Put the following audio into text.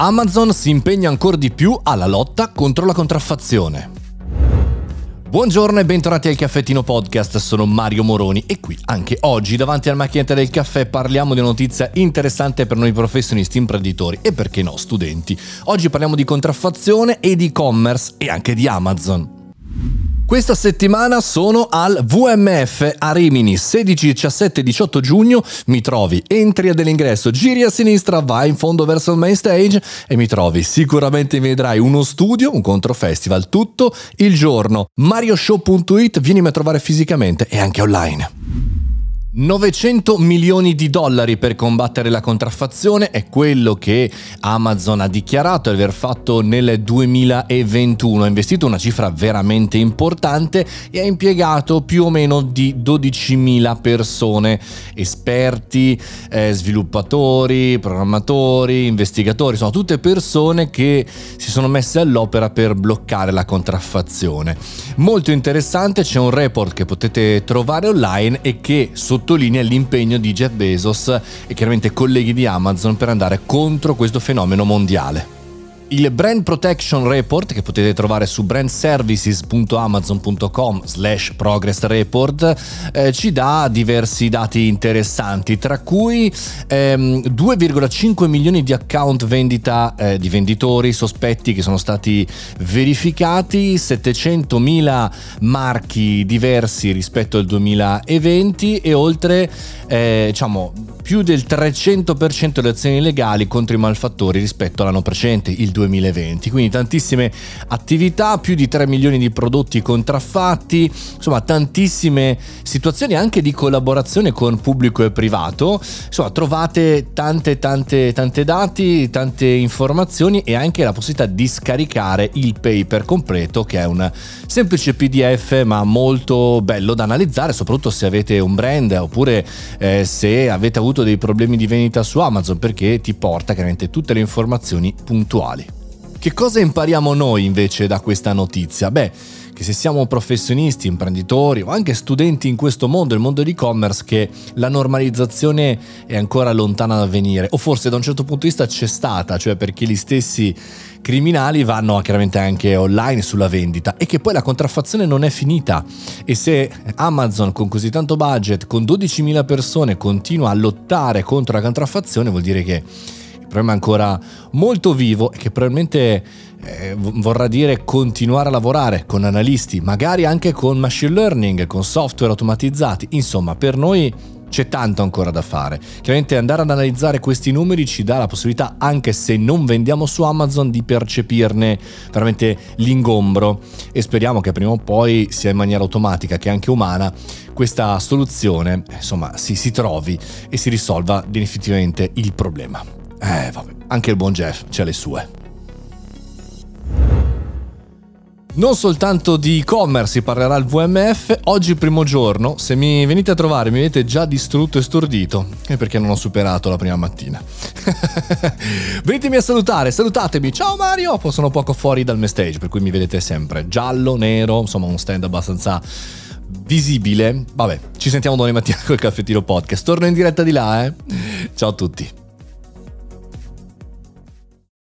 Amazon si impegna ancora di più alla lotta contro la contraffazione. Buongiorno e bentornati al Caffettino Podcast, sono Mario Moroni e qui anche oggi davanti al macchinetta del caffè parliamo di una notizia interessante per noi professionisti imprenditori e perché no studenti. Oggi parliamo di contraffazione e di e-commerce e anche di Amazon. Questa settimana sono al VMF a Rimini, 16, 17 18 giugno. Mi trovi, entri dell'ingresso, giri a sinistra, vai in fondo verso il main stage e mi trovi. Sicuramente vedrai uno studio, un controfestival, tutto il giorno. marioshow.it, vienimi a trovare fisicamente e anche online. 900 milioni di dollari per combattere la contraffazione è quello che Amazon ha dichiarato di aver fatto nel 2021. Ha investito una cifra veramente importante e ha impiegato più o meno di 12.000 persone, esperti, eh, sviluppatori, programmatori, investigatori, sono tutte persone che si sono messe all'opera per bloccare la contraffazione. Molto interessante, c'è un report che potete trovare online e che sotto sottolinea l'impegno di Jeff Bezos e chiaramente colleghi di Amazon per andare contro questo fenomeno mondiale. Il Brand Protection Report che potete trovare su brandservices.amazon.com slash progress report eh, ci dà diversi dati interessanti tra cui ehm, 2,5 milioni di account vendita eh, di venditori sospetti che sono stati verificati 700 mila marchi diversi rispetto al 2020 e oltre eh, diciamo più del 300% delle azioni legali contro i malfattori rispetto all'anno precedente, il 2020. Quindi tantissime attività, più di 3 milioni di prodotti contraffatti, insomma tantissime situazioni anche di collaborazione con pubblico e privato. Insomma trovate tante tante tante dati, tante informazioni e anche la possibilità di scaricare il paper completo che è un semplice PDF ma molto bello da analizzare, soprattutto se avete un brand oppure eh, se avete avuto dei problemi di vendita su Amazon perché ti porta chiaramente tutte le informazioni puntuali. Che cosa impariamo noi invece da questa notizia? Beh, che se siamo professionisti, imprenditori o anche studenti in questo mondo, il mondo dell'e-commerce, che la normalizzazione è ancora lontana da venire, o forse da un certo punto di vista c'è stata, cioè perché gli stessi criminali vanno chiaramente anche online sulla vendita e che poi la contraffazione non è finita e se Amazon con così tanto budget, con 12.000 persone continua a lottare contro la contraffazione vuol dire che problema ancora molto vivo e che probabilmente eh, vorrà dire continuare a lavorare con analisti, magari anche con machine learning, con software automatizzati. Insomma, per noi c'è tanto ancora da fare. Chiaramente andare ad analizzare questi numeri ci dà la possibilità, anche se non vendiamo su Amazon, di percepirne veramente l'ingombro e speriamo che prima o poi sia in maniera automatica che anche umana questa soluzione insomma si, si trovi e si risolva definitivamente il problema. Eh, vabbè, anche il buon Jeff c'ha le sue. Non soltanto di e-commerce si parlerà al VMF, oggi primo giorno, se mi venite a trovare mi vedete già distrutto e stordito, è perché non ho superato la prima mattina. Venitemi a salutare, salutatemi, ciao Mario, sono poco fuori dal stage, per cui mi vedete sempre giallo, nero, insomma un stand abbastanza visibile. Vabbè, ci sentiamo domani mattina col caffettino podcast, torno in diretta di là, eh. Ciao a tutti.